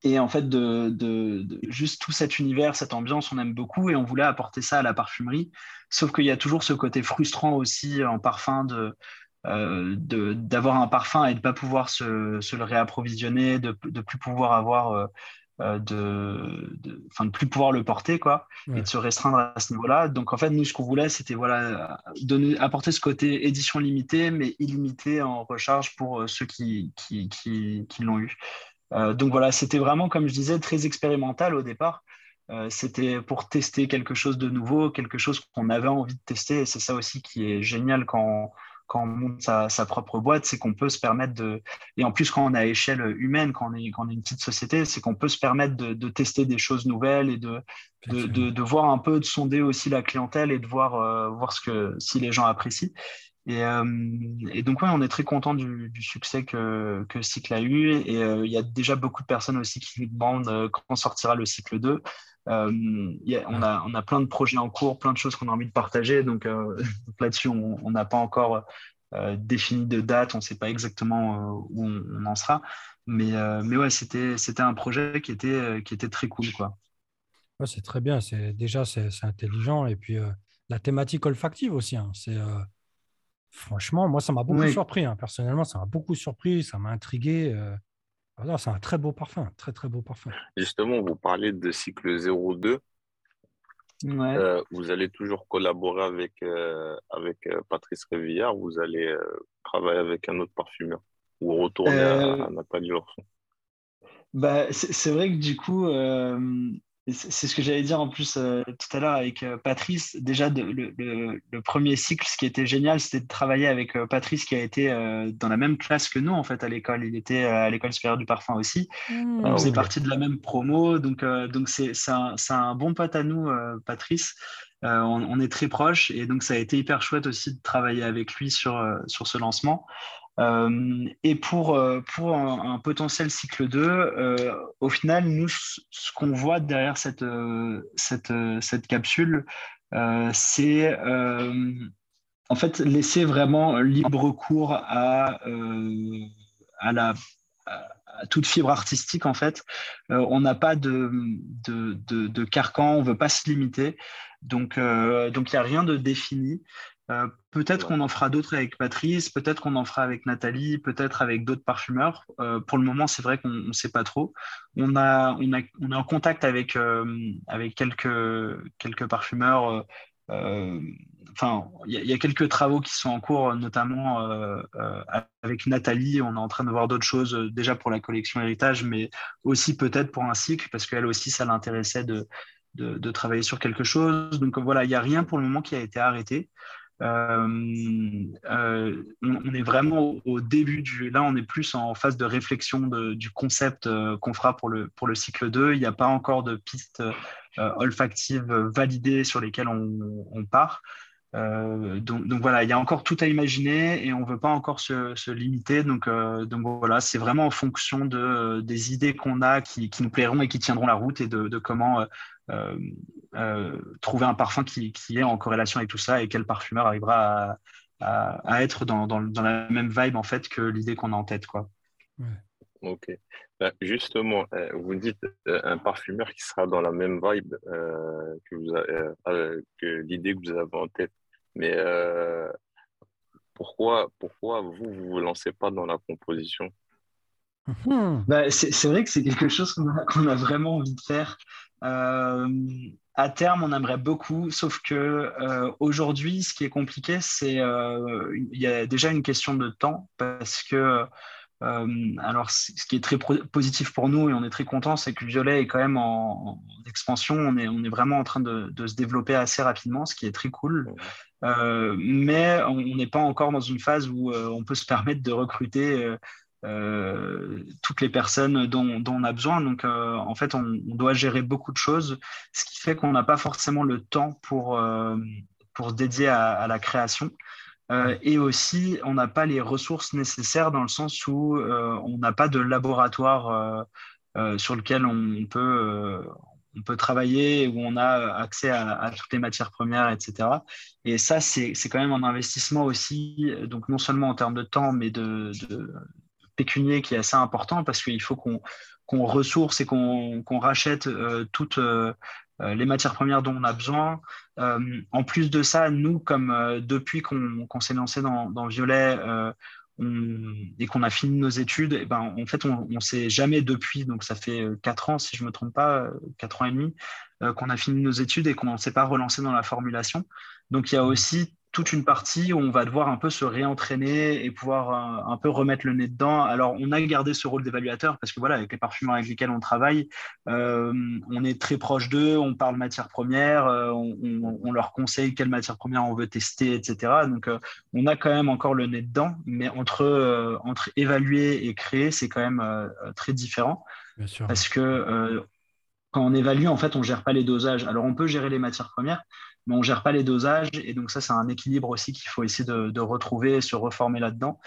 Et en fait, de, de, juste tout cet univers, cette ambiance, on aime beaucoup et on voulait apporter ça à la parfumerie. Sauf qu'il y a toujours ce côté frustrant aussi en parfum de, euh, d'avoir un parfum et de ne pas pouvoir se, se le réapprovisionner, de ne plus pouvoir avoir euh, euh, de, de, de plus pouvoir le porter quoi et de se restreindre à ce niveau-là. Donc en fait nous ce qu'on voulait c'était voilà donner apporter ce côté édition limitée mais illimité en recharge pour ceux qui qui, qui, qui l'ont eu. Donc voilà c'était vraiment comme je disais très expérimental au départ. C'était pour tester quelque chose de nouveau quelque chose qu'on avait envie de tester et c'est ça aussi qui est génial quand quand on monte sa, propre boîte, c'est qu'on peut se permettre de. Et en plus, quand on est à échelle humaine, quand on est, quand on est une petite société, c'est qu'on peut se permettre de, tester des choses nouvelles et de, de, voir un peu, de sonder aussi la clientèle et de voir, euh, voir ce que, si les gens apprécient. Et, euh, et donc, ouais, on est très content du, succès que, que Cycle a eu. Et euh, il y a déjà beaucoup de personnes aussi qui nous demandent quand sortira le cycle 2. Euh, on, a, on a plein de projets en cours, plein de choses qu'on a envie de partager. Donc euh, là-dessus, on n'a pas encore euh, défini de date, on ne sait pas exactement où on, en sera. Mais, mais ouais, c'était un projet qui était, qui était très cool. Quoi. c'est très bien. Déjà, c'est intelligent. Et puis, la thématique olfactive aussi. Hein. franchement, moi, ça m'a beaucoup surpris. Hein. Personnellement, ça m'a beaucoup surpris, ça m'a intrigué. Alors, c'est un très beau parfum, très très beau parfum. Justement, vous parlez de cycle 02. Euh, vous allez toujours collaborer avec, euh, avec euh, Patrice Révillard, vous allez travailler avec un autre parfumeur ou retourner à, Nathalie Lorson. Bah, c'est vrai que du coup, c'est ce que j'allais dire en plus euh, tout à l'heure avec euh, Patrice. Déjà, le, premier cycle, ce qui était génial, c'était de travailler avec euh, Patrice qui a été dans la même classe que nous en fait à l'école. Il était à l'école supérieure du parfum aussi. Mmh. On faisait partie de la même promo, donc donc c'est un, un, bon pote à nous, Patrice. On, on, est très proches et donc ça a été hyper chouette aussi de travailler avec lui sur sur ce lancement. Euh, et pour, euh, pour un, potentiel cycle 2, euh, au final, nous, ce qu'on voit derrière cette, cette, capsule, c'est en fait laisser vraiment libre cours à, à, la, toute fibre artistique. En fait, on n'a pas de, de, de, de, carcan, on ne veut pas se limiter. Donc, il n'y a rien de défini. Euh, peut-être qu'on en fera d'autres avec Patrice, peut-être qu'on en fera avec Nathalie, peut-être avec d'autres parfumeurs. Euh, pour le moment, c'est vrai qu'on ne sait pas trop. On, a, on, a, on est en contact avec, euh, avec quelques, quelques parfumeurs. Enfin, il y, a quelques travaux qui sont en cours, notamment avec Nathalie. On est en train de voir d'autres choses déjà pour la collection héritage, mais aussi peut-être pour un cycle, parce qu'elle aussi, ça l'intéressait de, de, de, travailler sur quelque chose. Donc voilà, il n'y a rien pour le moment qui a été arrêté. Euh, euh, on, est vraiment au, début du. Là, on est plus en phase de réflexion du concept euh, qu'on fera pour le, pour le cycle 2. Il n'y a pas encore de pistes olfactives validées sur lesquelles on, part. donc, voilà, il y a encore tout à imaginer et on ne veut pas encore se, limiter. Donc, donc voilà, c'est vraiment en fonction de, des idées qu'on a qui, qui, nous plairont et qui tiendront la route et de, comment trouver un parfum qui, est en corrélation avec tout ça et quel parfumeur arrivera à, être dans, la même vibe en fait que l'idée qu'on a en tête. Quoi. Ok. Ben, justement, euh, vous dites un parfumeur qui sera dans la même vibe que, vous l'idée que vous avez en tête. Mais pourquoi, pourquoi vous ne vous lancez pas dans la composition? Hmm. bah, c'est vrai que c'est quelque chose qu'on a, vraiment envie de faire. Euh, à terme, on aimerait beaucoup, sauf que euh, aujourd'hui, ce qui est compliqué, c'est euh, il y a déjà une question de temps parce que alors, ce qui est très positif pour nous et on est très content, c'est que le violet est quand même en, expansion. On est, on est vraiment en train de, de, se développer assez rapidement, ce qui est très cool. mais on n'est pas encore dans une phase où on peut se permettre de recruter euh, toutes les personnes dont, on a besoin. Donc, euh, en fait, on, doit gérer beaucoup de choses, ce qui fait qu'on n'a pas forcément le temps pour, euh, pour se dédier à, la création. et aussi, on n'a pas les ressources nécessaires dans le sens où on n'a pas de laboratoire sur lequel on peut, on peut travailler, où on a accès à, toutes les matières premières, etc. Et ça, c'est quand même un investissement aussi, donc non seulement en termes de temps, mais de pécunier qui est assez important parce qu'il faut qu'on ressource et qu'on rachète euh, toutes euh, euh, les matières premières dont on a besoin. en plus de ça, nous, comme depuis qu'on s'est lancé dans, dans Violet et qu'on a fini nos études, et eh ben, en fait, on ne s'est jamais depuis, donc ça fait quatre ans, si je ne me trompe pas, quatre ans et demi, qu'on a fini nos études et qu'on ne s'est pas relancé dans la formulation. Donc, il y a aussi toute une partie où on va devoir un peu se réentraîner et pouvoir euh, un, peu remettre le nez dedans. Alors, on a gardé ce rôle d'évaluateur parce que voilà, avec les parfumeurs avec lesquels on travaille, euh, on est très proche d'eux, on parle matière première, euh, on, leur conseille quelle matière première on veut tester, etc. Donc, on a quand même encore le nez dedans, mais entre, entre évaluer et créer, c'est quand même très différent. Bien sûr. Parce que quand on évalue, en fait, on ne gère pas les dosages. Alors, on peut gérer les matières premières, mais on ne gère pas les dosages. Et donc, ça, c'est un équilibre aussi qu'il faut essayer de, retrouver et se reformer là-dedans.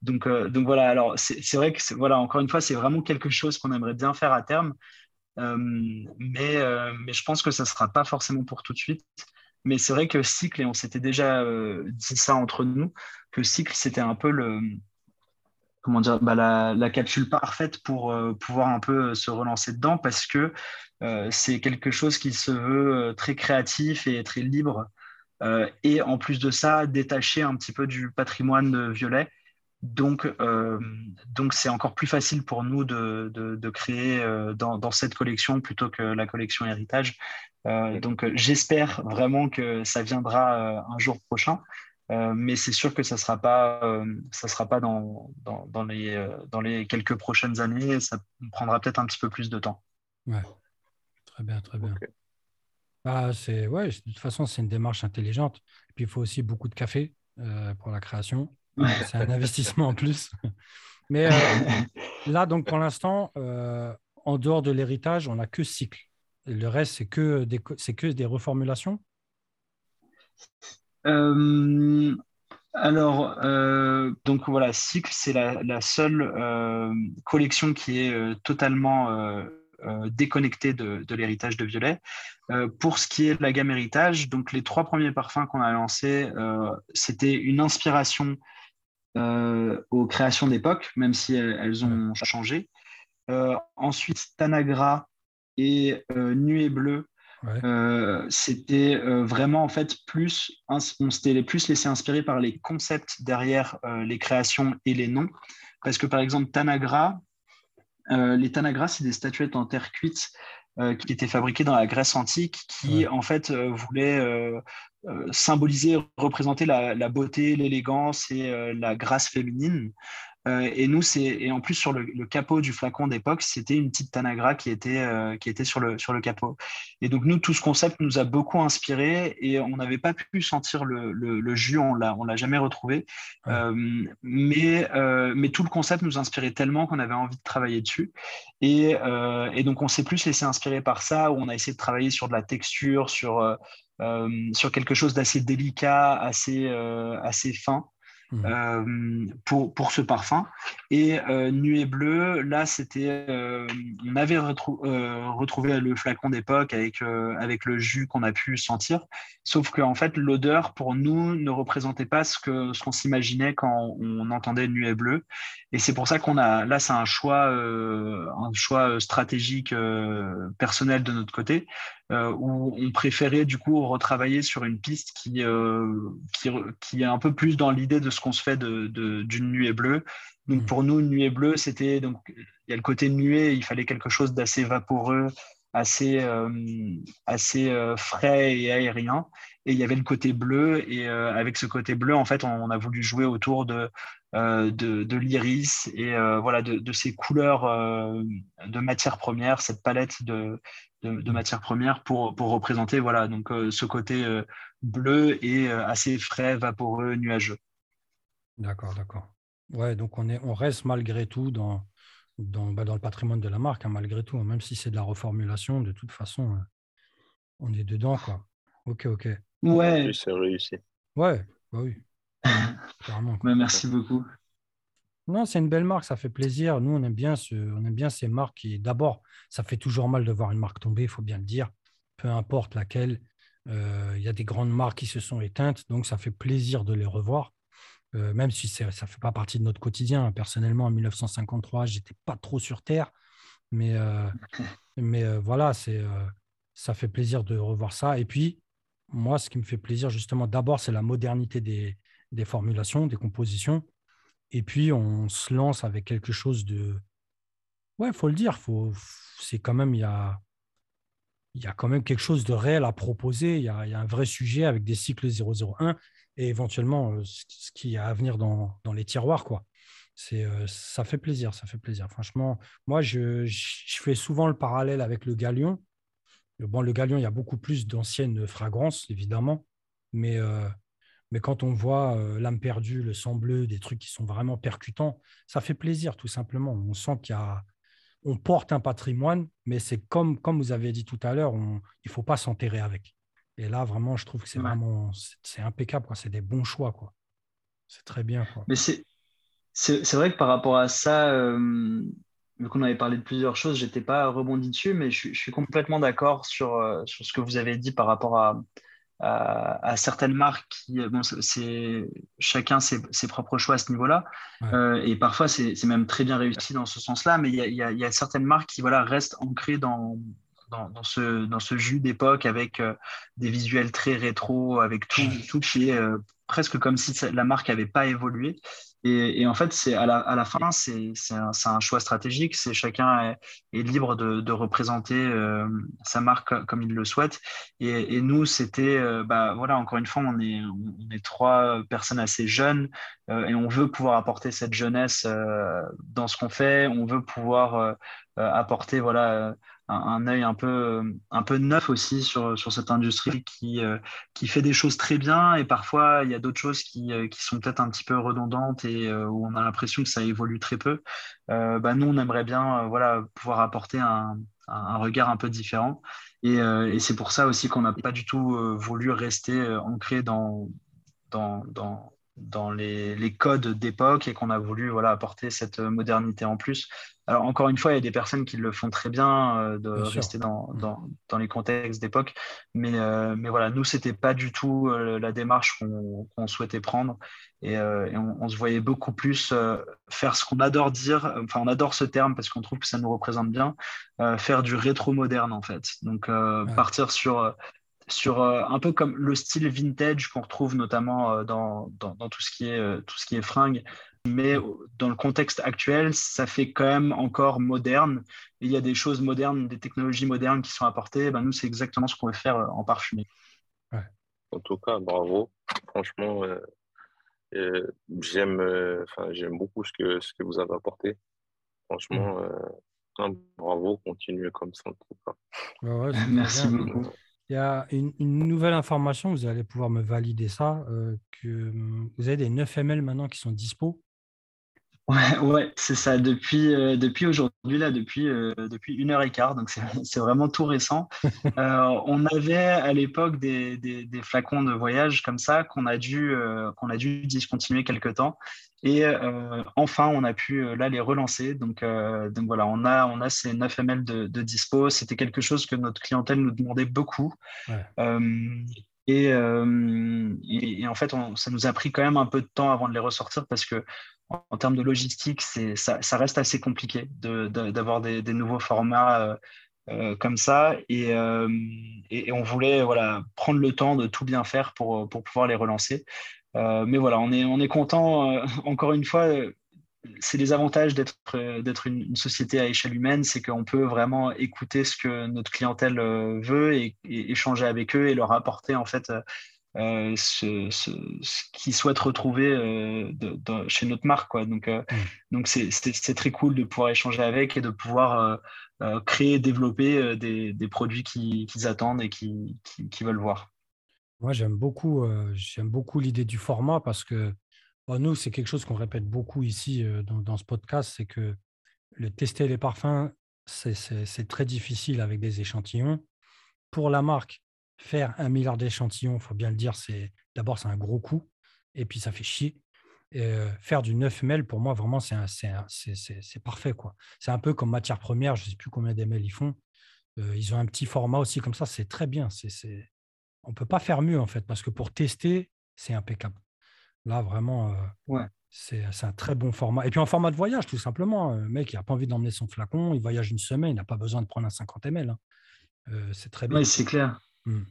Donc, euh, donc voilà, alors c'est vrai que, voilà, encore une fois, c'est vraiment quelque chose qu'on aimerait bien faire à terme. Euh, mais, euh, mais je pense que ça ne sera pas forcément pour tout de suite. Mais c'est vrai que cycle, et on s'était déjà dit ça entre nous, que cycle, c'était un peu le, comment dire, bah, la, capsule parfaite pour euh, pouvoir un peu euh, se relancer dedans parce que euh, c'est quelque chose qui se veut très créatif et très libre. et en plus de ça, détacher un petit peu du patrimoine violet. Donc, donc c'est encore plus facile pour nous de, de, créer dans, cette collection plutôt que la collection héritage. donc, j'espère vraiment que ça viendra un jour prochain. Euh, mais c'est sûr que ça ne sera pas, euh, ça sera pas dans, dans, dans, les, euh, dans les quelques prochaines années. Ça prendra peut-être un petit peu plus de temps. Ouais. Très bien, très bien. Bah, c'est, ouais, de toute façon, c'est une démarche intelligente. Et puis, il faut aussi beaucoup de café pour la création. c'est un investissement en plus. Mais là, donc, pour l'instant, en dehors de l'héritage, on n'a que cycle. le reste, c'est que des, c'est que des reformulations? Euh, alors, euh, donc voilà, Cycle, c'est la, seule euh, collection qui est totalement déconnectée de, l'héritage de Violet. pour ce qui est de la gamme héritage, donc les trois premiers parfums qu'on a lancés, c'était une inspiration aux créations d'époque, même si elles, ont changé. ensuite, Tanagra et Nuée Bleue euh, c'était euh, vraiment en fait plus, on s'était plus laissé inspirer par les concepts derrière euh, les créations et les noms. Parce que par exemple, Tanagra, les Tanagra, c'est des statuettes en terre cuite qui étaient fabriquées dans la Grèce antique, qui en fait voulaient symboliser, représenter la, la beauté, l'élégance et la grâce féminine. Euh, et nous, c'est et en plus sur le, capot du flacon d'époque, c'était une petite Tanagra qui était euh, qui était sur le sur le capot. Et donc nous, tout ce concept nous a beaucoup inspiré et on n'avait pas pu sentir le, le, jus, on l'a on l'a jamais retrouvé. Euh, mais mais tout le concept nous inspirait tellement qu'on avait envie de travailler dessus. Et, et donc on s'est plus laissé inspirer par ça, où on a essayé de travailler sur de la texture, sur sur quelque chose d'assez délicat, assez assez fin. Mmh. Euh, pour, pour ce parfum. Et euh, Nuée Bleue, là, c'était. Euh, on avait retrouvé le flacon d'époque avec, avec le jus qu'on a pu sentir. Sauf qu'en en fait, l'odeur, pour nous, ne représentait pas ce qu'on ce qu'on s'imaginait quand on entendait Nuée Bleue. Et c'est pour ça qu'on a. Là, c'est un choix, un choix stratégique personnel de notre côté. Où on préférait du coup retravailler sur une piste qui, qui, qui est un peu plus dans l'idée de ce qu'on se fait d'une de, nuée bleue. Donc mm. pour nous, une nuée bleue, c'était donc il y a le côté nuée, il fallait quelque chose d'assez vaporeux, assez euh, assez euh, frais et aérien. Et il y avait le côté bleu. Et euh, avec ce côté bleu, en fait, on, a voulu jouer autour de de, de l'iris et voilà de, de, ces couleurs de matières premières, cette palette de, de, matières premières pour, pour représenter voilà donc ce côté bleu et assez frais, vaporeux, nuageux. D'accord, d'accord. Ouais, donc on, est, on reste malgré tout dans, dans, bah, dans le patrimoine de la marque, hein, malgré tout, hein, même si c'est de la reformulation, de toute façon, euh, on est dedans, quoi. Ok, ok. Ouais. C'est réussi. Ouais, bah oui. Merci beaucoup. Non, c'est une belle marque, ça fait plaisir. Nous, on aime bien, ce, on aime bien ces marques qui, d'abord, ça fait toujours mal de voir une marque tomber, il faut bien le dire, peu importe laquelle. Euh, il y a des grandes marques qui se sont éteintes, donc ça fait plaisir de les revoir. Euh, même si ça ne fait pas partie de notre quotidien. Personnellement, en 1953, j'étais pas trop sur Terre, mais, euh, mais voilà, c'est, ça fait plaisir de revoir ça. Et puis, moi, ce qui me fait plaisir, justement, d'abord, c'est la modernité des, des, formulations, des compositions. Et puis, on se lance avec quelque chose de... Ouais, il faut le dire, faut... c'est quand même, il y a... Y a quand même quelque chose de réel à proposer. Il y, a, il y a un vrai sujet avec des cycles 001 et éventuellement euh, ce qui est à venir dans, dans les tiroirs. Quoi. C'est, euh, ça fait plaisir, ça fait plaisir. Franchement, moi, je, je, fais souvent le parallèle avec le galion. Bon, le galion, il y a beaucoup plus d'anciennes fragrances, évidemment, mais, euh, mais quand on voit l'âme perdue, le sang bleu, des trucs qui sont vraiment percutants, ça fait plaisir, tout simplement. On sent qu'il y a, on porte un patrimoine, mais c'est comme, comme vous avez dit tout à l'heure, il ne faut pas s'enterrer avec. Et là, vraiment, je trouve que c'est vraiment c'est impeccable. C'est des bons choix. quoi. C'est très bien. Quoi. Mais c'est, c'est, vrai que par rapport à ça, euh, vu qu'on avait parlé de plusieurs choses, je n'étais pas rebondi dessus, mais je, suis complètement d'accord sur, euh, sur ce que vous avez dit par rapport à, à, certaines marques qui, bon, c'est chacun ses, ses, propres choix à ce niveau-là. Euh, et parfois, c'est, même très bien réussi dans ce sens-là, mais il y a, y a, certaines marques qui voilà, restent ancrées dans, dans, ce, dans ce jus d'époque avec des visuels très rétro, avec tout, tout qui est presque comme si la marque n'avait pas évolué. Et, en fait, c'est à la, fin, c'est un, choix stratégique. C'est chacun est, libre de, représenter euh, sa marque comme il le souhaite. Et, et nous, c'était, euh, bah, voilà, encore une fois, on est, on est trois personnes assez jeunes euh, et on veut pouvoir apporter cette jeunesse dans ce qu'on fait. On veut pouvoir apporter, voilà un, un, œil un peu, un peu neuf aussi sur, sur cette industrie qui, euh, qui fait des choses très bien et parfois il y a d'autres choses qui, euh, qui sont peut-être un petit peu redondantes et euh, où on a l'impression que ça évolue très peu. bah, nous, on aimerait bien voilà, pouvoir apporter un, un, regard un peu différent. Et, et c'est pour ça aussi qu'on n'a pas du tout voulu rester ancré dans, dans, dans, dans les, les codes d'époque et qu'on a voulu voilà, apporter cette modernité en plus. Alors, encore une fois, il y a des personnes qui le font très bien euh, de rester dans, mm. dans, dans, les contextes d'époque. Mais, euh, mais voilà, nous, ce n'était pas du tout euh, la démarche qu'on souhaitait prendre. Et, et on, se voyait beaucoup plus faire ce qu'on adore dire. Enfin, on adore ce terme parce qu'on trouve que ça nous représente bien. faire du rétro-moderne, en fait. Donc, partir sur sur un peu comme le style vintage qu'on retrouve notamment dans, dans, dans, tout ce qui est tout ce qui est fringues mais dans le contexte actuel, ça fait quand même encore moderne. il y a des choses modernes, des technologies modernes qui sont apportées. Ben, nous, c'est exactement ce qu'on veut faire euh, en parfumé. En tout cas, bravo. Franchement, euh, euh, j'aime, j'aime beaucoup ce que, ce que vous avez apporté. Franchement, mm. bravo, continuez comme ça. En tout cas. Merci beaucoup. Il y a une, nouvelle information, vous allez pouvoir me valider ça, que hum, vous avez des 9 ml maintenant qui sont dispo. Ouais, ouais c'est ça. Depuis, euh, depuis aujourd'hui, là, depuis, euh, depuis une heure et quart, donc c'est vraiment tout récent. Euh, on avait à l'époque des, des, des, flacons de voyage comme ça qu'on a, dû qu'on a dû discontinuer quelque temps. Et enfin, on a pu là les relancer. Donc, donc voilà, on a, on a ces 9 ml de, de dispo. C'était quelque chose que notre clientèle nous demandait beaucoup. Et, et, en fait, ça nous a pris quand même un peu de temps avant de les ressortir parce que en termes de logistique, ça, reste assez compliqué d'avoir de, des, nouveaux formats euh, euh, comme ça. Euh, et, on voulait voilà, prendre le temps de tout bien faire pour, pour pouvoir les relancer. mais voilà, on est, on est content. encore une fois, c'est les avantages d'être d'être une, société à échelle humaine, c'est qu'on peut vraiment écouter ce que notre clientèle veut et, et, échanger avec eux et leur apporter en fait euh, ce, ce, qu'ils souhaitent retrouver euh, chez notre marque. Quoi. Donc, euh, mm. donc c'est, très cool de pouvoir échanger avec et de pouvoir créer, développer des, des, produits qu'ils, attendent et qu'ils, veulent voir. Moi, j'aime beaucoup, j'aime beaucoup l'idée du format parce que nous, c'est quelque chose qu'on répète beaucoup ici dans, ce podcast, c'est que le tester les parfums, c'est, très difficile avec des échantillons. Pour la marque, faire un milliard d'échantillons, il faut bien le dire, c'est d'abord c'est un gros coup, et puis ça fait chier. faire du 9 ml, pour moi, vraiment, c'est parfait. C'est un peu comme matière première, je ne sais plus combien d'ML ils font. ils ont un petit format aussi comme ça, c'est très bien. On ne peut pas faire mieux, en fait, parce que pour tester, c'est impeccable. Là, vraiment, ouais. c'est un très bon format. Et puis en format de voyage, tout simplement. Le mec, il n'a pas envie d'emmener son flacon, il voyage une semaine, il n'a pas besoin de prendre un 50 ml. Hein. c'est très bien. Oui, c'est clair. Hmm.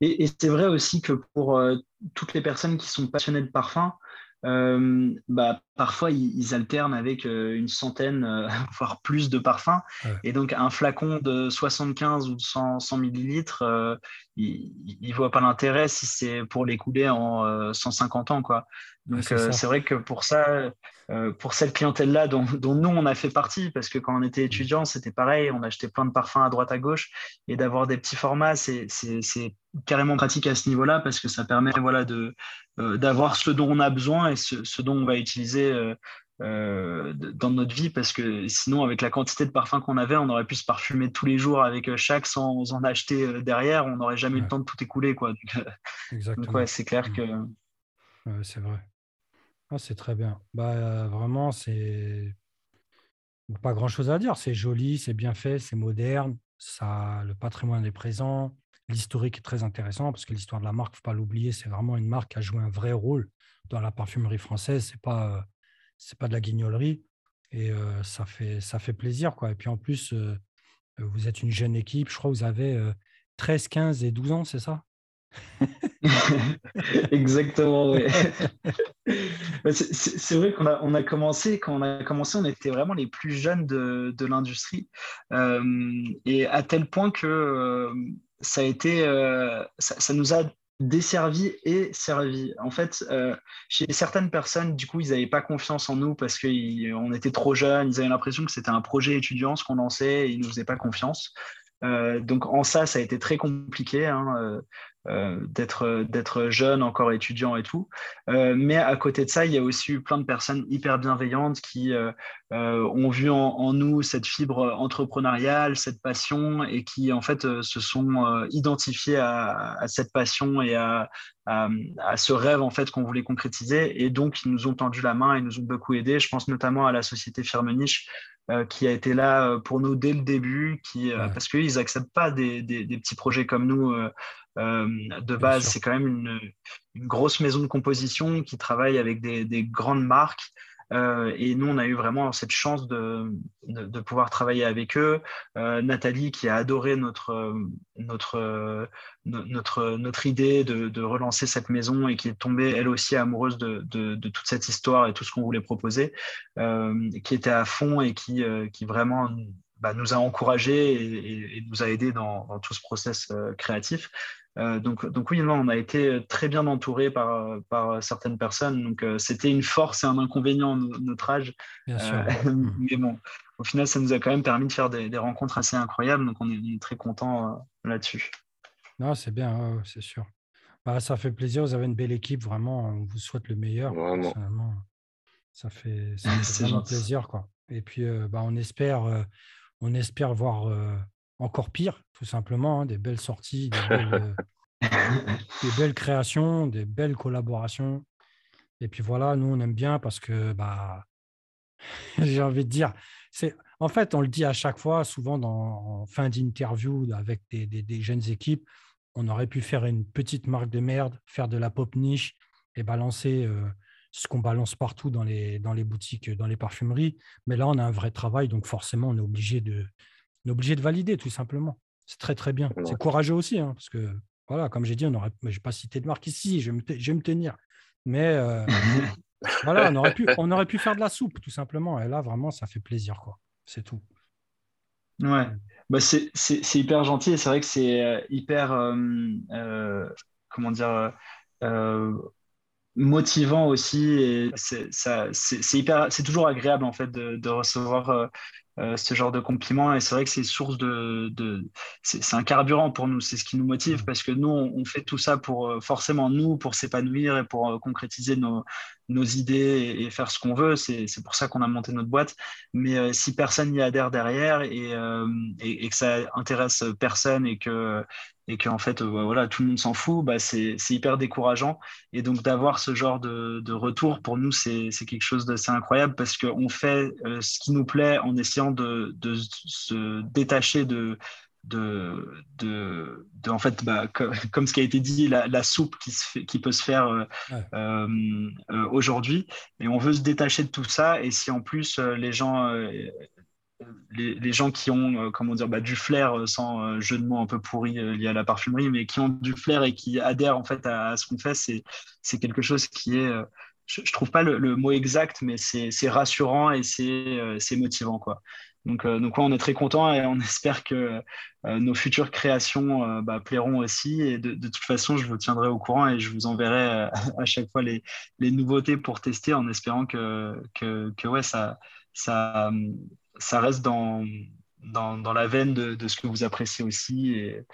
Et, c'est vrai aussi que pour euh, toutes les personnes qui sont passionnées de parfum, euh, bah, parfois ils, alternent avec euh, une centaine, voire plus de parfums. Et donc un flacon de 75 ou de 100, 100 millilitres, il ne voit pas l'intérêt si c'est pour l'écouler en 150 ans. Quoi. Donc c'est vrai que pour ça, pour cette clientèle-là dont, dont, nous on a fait partie, parce que quand on était étudiant, c'était pareil, on achetait plein de parfums à droite à gauche, et d'avoir des petits formats, c'est carrément pratique à ce niveau-là parce que ça permet voilà, de, euh, d'avoir ce dont on a besoin et ce, dont on va utiliser euh, euh, dans notre vie parce que sinon avec la quantité de parfums qu'on avait on aurait pu se parfumer tous les jours avec chaque sans en acheter derrière on n'aurait jamais eu le temps de tout écouler quoi. Exactement. c'est clair que c'est vrai ah, c'est très bien bah vraiment c'est pas grand chose à dire c'est joli c'est bien fait c'est moderne ça le patrimoine est présent L'historique est très intéressant parce que l'histoire de la marque, ne faut pas l'oublier, c'est vraiment une marque qui a joué un vrai rôle dans la parfumerie française. Ce n'est pas, euh, pas de la guignolerie et euh, ça, fait, plaisir. Quoi. Et puis en plus, euh, vous êtes une jeune équipe, je crois que vous avez 13, 15 et 12 ans, c'est ça? Exactement, oui. c'est vrai qu'on a, commencé, quand on a commencé, on était vraiment les plus jeunes de, l'industrie. et à tel point que ça a été, ça, ça, nous a desservi et servi. En fait, euh, chez certaines personnes, du coup, ils n'avaient pas confiance en nous parce qu'on était trop jeunes, ils avaient l'impression que c'était un projet étudiant ce qu'on lançait et ils ne nous faisaient pas confiance. Euh, donc en ça, ça a été très compliqué. Hein, euh, euh, d'être jeune, encore étudiant et tout. Euh, mais à côté de ça, il y a aussi eu plein de personnes hyper bienveillantes qui euh, ont vu en, nous cette fibre entrepreneuriale, cette passion, et qui en fait se sont identifiés à, cette passion et à, à, ce rêve en fait qu'on voulait concrétiser. Et donc, ils nous ont tendu la main et nous ont beaucoup aidés. Je pense notamment à la société Firme Niche. qui a été là pour nous dès le début, qui, parce qu'ils n'acceptent pas des, des, des, petits projets comme nous euh, de base, c'est quand même une, grosse maison de composition qui travaille avec des, grandes marques. Euh, et nous, on a eu vraiment cette chance de, de, pouvoir travailler avec eux. Euh, Nathalie, qui a adoré notre, notre, notre, notre idée de, relancer cette maison et qui est tombée, elle aussi, amoureuse de, toute cette histoire et tout ce qu'on voulait proposer, qui était à fond et qui, qui vraiment bah, nous a encouragés et, nous a aidés dans, dans tout ce process créatif. Euh, donc, donc oui, non, on a été très bien entouré par, par certaines personnes. Donc euh, c'était une force et un inconvénient notre âge. Bien sûr. Euh, mm. mais bon, au final, ça nous a quand même permis de faire des, rencontres assez incroyables. Donc on est, très content là-dessus. Non, c'est bien, c'est sûr. Bah, ça fait plaisir. Vous avez une belle équipe. Vraiment, on vous souhaite le meilleur. Vraiment. Ça fait, ça fait vraiment plaisir. Quoi. Et puis, bah, on espère, on espère voir encore pire, tout simplement, hein, des belles sorties, euh, des belles, créations, des belles collaborations. Et puis voilà, nous, on aime bien parce que, bah, j'ai envie de dire, c'est, en fait, on le dit à chaque fois, souvent dans, en fin d'interview avec des, jeunes équipes, on aurait pu faire une petite marque de merde, faire de la pop niche et balancer euh, ce qu'on balance partout dans les, dans les boutiques, dans les parfumeries. Mais là, on a un vrai travail, donc forcément, on est obligé de, on est obligé de valider, tout simplement. C'est très, très bien. C'est courageux aussi, hein, parce que, voilà, comme j'ai dit, on aurait, je vais pas cité de marque ici, je vais me, me tenir. Mais euh, voilà, on aurait, pu, on aurait pu faire de la soupe, tout simplement. Et là, vraiment, ça fait plaisir, quoi. C'est tout. Ouais, bah, c'est hyper gentil et c'est vrai que c'est euh, hyper, euh, comment dire, motivant aussi et c'est hyper c'est toujours agréable en fait de, de recevoir euh, ce genre de compliments. Et c'est vrai que c'est source de, de c'est un carburant pour nous. C'est ce qui nous motive mmh. parce que nous, on, fait tout ça pour euh, forcément nous, pour s'épanouir et pour euh, concrétiser nos, nos idées et, faire ce qu'on veut. C'est pour ça qu'on a monté notre boîte. Mais si personne n'y adhère derrière et, et, et, que ça intéresse personne et que et qu'en fait, euh, voilà, tout le monde s'en fout, bah, c'est hyper décourageant. Et donc, d'avoir ce genre de, de, retour, pour nous, c'est quelque chose d'assez incroyable parce qu'on fait euh, ce qui nous plaît en essayant de, de se détacher de, de, de, de, en fait, bah, comme, ce qui a été dit, la, la soupe qui, se fait, qui peut se faire euh, aujourd'hui. Et on veut se détacher de tout ça. Et si en plus les gens les, gens qui ont euh, comment dire, bah, du flair, euh, sans euh, jeu de mots un peu pourri lié à la parfumerie, mais qui ont du flair et qui adhèrent en fait à, ce qu'on fait, c'est quelque chose qui est, je, ne trouve pas le, mot exact, mais c'est rassurant et c'est motivant. Quoi. Donc, donc on est très content et on espère que nos futures créations bah, plairont aussi. Et de, toute façon, je vous tiendrai au courant et je vous enverrai à chaque fois les, les, nouveautés pour tester en espérant que, que, que ouais, ça, ça, ça reste dans, dans, la veine de, ce que vous appréciez aussi. Et,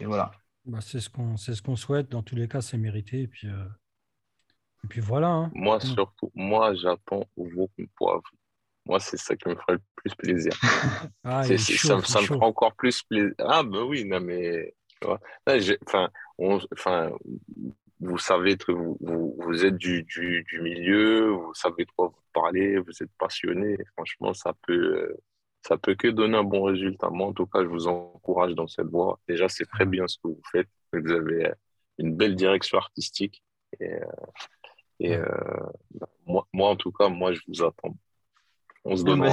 voilà. Bah, c'est ce qu'on ce qu'on souhaite. Dans tous les cas, c'est mérité. Et puis, euh, et puis voilà. Hein. Moi, surtout, moi, j'attends vos poivre. Moi, c'est ça qui me ferait le plus plaisir. ah, ça, ça, me ferait encore plus plaisir. Ah, ben oui, non, mais. Enfin, enfin, vous savez, vous, vous, vous êtes du, du, du, milieu, vous savez de quoi vous parlez, vous êtes passionné. Franchement, ça peut, ça peut que donner un bon résultat. Moi, en tout cas, je vous encourage dans cette voie. Déjà, c'est très bien ce que vous faites. Vous avez une belle direction artistique. Et, euh, et euh, bah, moi, moi, en tout cas, moi, je vous attends. On se donne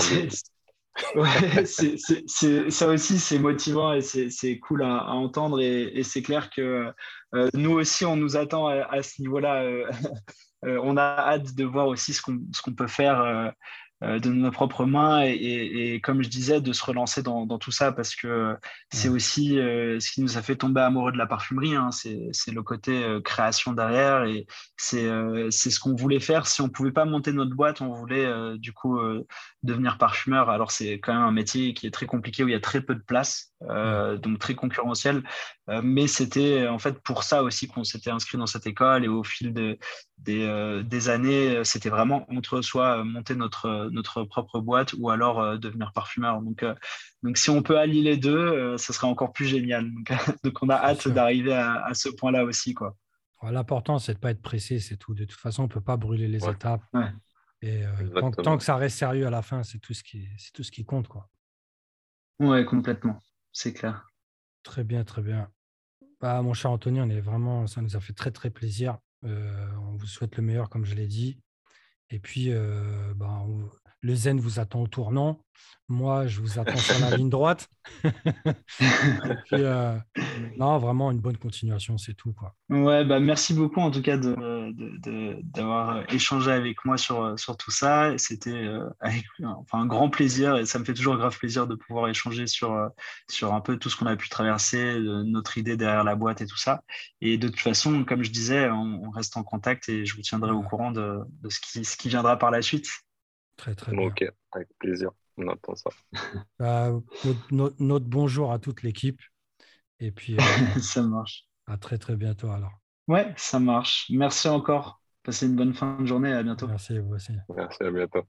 ça aussi, c'est motivant et c'est cool à, entendre. Et, c'est clair que euh, nous aussi, on nous attend à, ce niveau-là. Euh, euh, on a hâte de voir aussi ce qu'on peut faire de nos propres mains et, comme je disais, de se relancer dans, tout ça parce que c'est aussi euh, ce qui nous a fait tomber amoureux de la parfumerie. Hein. c'est le côté euh, création derrière et c'est ce qu'on voulait faire. Si on ne pouvait pas monter notre boîte, on voulait du coup devenir parfumeur. Alors c'est quand même un métier qui est très compliqué où il y a très peu de place, donc très concurrentiel. mais c'était en fait pour ça aussi qu'on s'était inscrit dans cette école et au fil de, des, des, années, c'était vraiment entre soi monter notre notre propre boîte ou alors euh, devenir parfumeur. Donc, euh, donc, si on peut allier les deux, euh, ce serait encore plus génial. Donc, on a hâte d'arriver à, ce point-là aussi. Quoi. L'important, c'est de ne pas être pressé, c'est tout. De toute façon, on ne peut pas brûler les étapes. Et tant, que ça reste sérieux à la fin, c'est tout ce qui, c'est tout ce qui compte. Quoi. Ouais, complètement. C'est clair. Très bien, très bien. Bah, mon cher Anthony, on est vraiment, ça nous a fait très, très plaisir. On vous souhaite le meilleur, comme je l'ai dit. Et puis, bah, le zen vous attend au tournant. Moi, je vous attends sur la ligne droite. Euh, non, vraiment une bonne continuation, c'est tout. Quoi. Ouais, bah, merci beaucoup en tout cas d'avoir de, échangé avec moi sur, sur tout ça. C'était euh, enfin, un grand plaisir et ça me fait toujours grave plaisir de pouvoir échanger sur, euh, sur un peu tout ce qu'on a pu traverser, notre idée derrière la boîte et tout ça. Et de toute façon, comme je disais, on, reste en contact et je vous tiendrai au courant de, de ce, qui, ce qui viendra par la suite. Très, très bien. Ok, avec plaisir. On attend ça. Bah, notre, bonjour à toute l'équipe. Et puis, euh, ça marche. À très, très bientôt alors. Ouais, ça marche. Merci encore. Passez une bonne fin de journée. À bientôt. Merci, vous aussi. Merci, à bientôt.